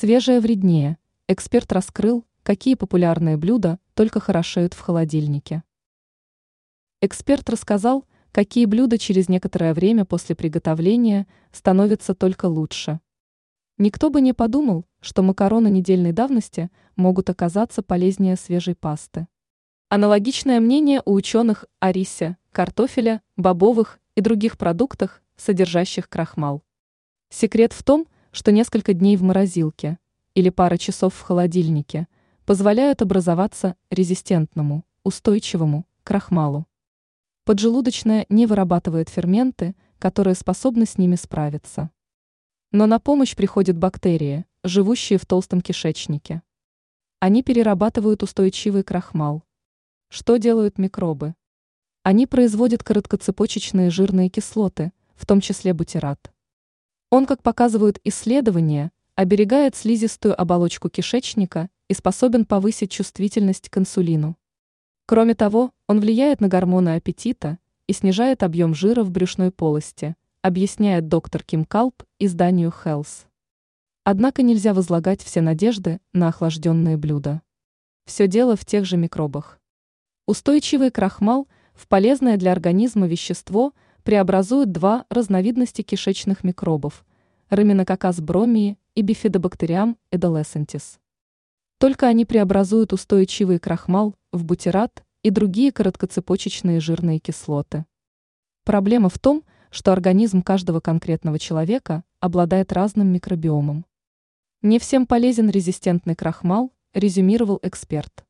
Свежее вреднее. Эксперт раскрыл, какие популярные блюда только хорошеют в холодильнике. Эксперт рассказал, какие блюда через некоторое время после приготовления становятся только лучше. Никто бы не подумал, что макароны недельной давности могут оказаться полезнее свежей пасты. Аналогичное мнение у ученых о рисе, картофеле, бобовых и других продуктах, содержащих крахмал. Секрет в том, что несколько дней в морозилке или пара часов в холодильнике позволяют образоваться резистентному, устойчивому крахмалу. Поджелудочная не вырабатывает ферменты, которые способны с ними справиться. Но на помощь приходят бактерии, живущие в толстом кишечнике. Они перерабатывают устойчивый крахмал. Что делают микробы? Они производят короткоцепочечные жирные кислоты, в том числе бутират. Он, как показывают исследования, оберегает слизистую оболочку кишечника и способен повысить чувствительность к инсулину. Кроме того, он влияет на гормоны аппетита и снижает объем жира в брюшной полости, объясняет доктор Ким Калп изданию Health. Однако нельзя возлагать все надежды на охлажденные блюда. Все дело в тех же микробах. Устойчивый крахмал в полезное для организма вещество преобразует два разновидности кишечных микробов – раминококаз бромии и бифидобактериам эдолесцентис. Только они преобразуют устойчивый крахмал в бутират и другие короткоцепочечные жирные кислоты. Проблема в том, что организм каждого конкретного человека обладает разным микробиомом. Не всем полезен резистентный крахмал, резюмировал эксперт.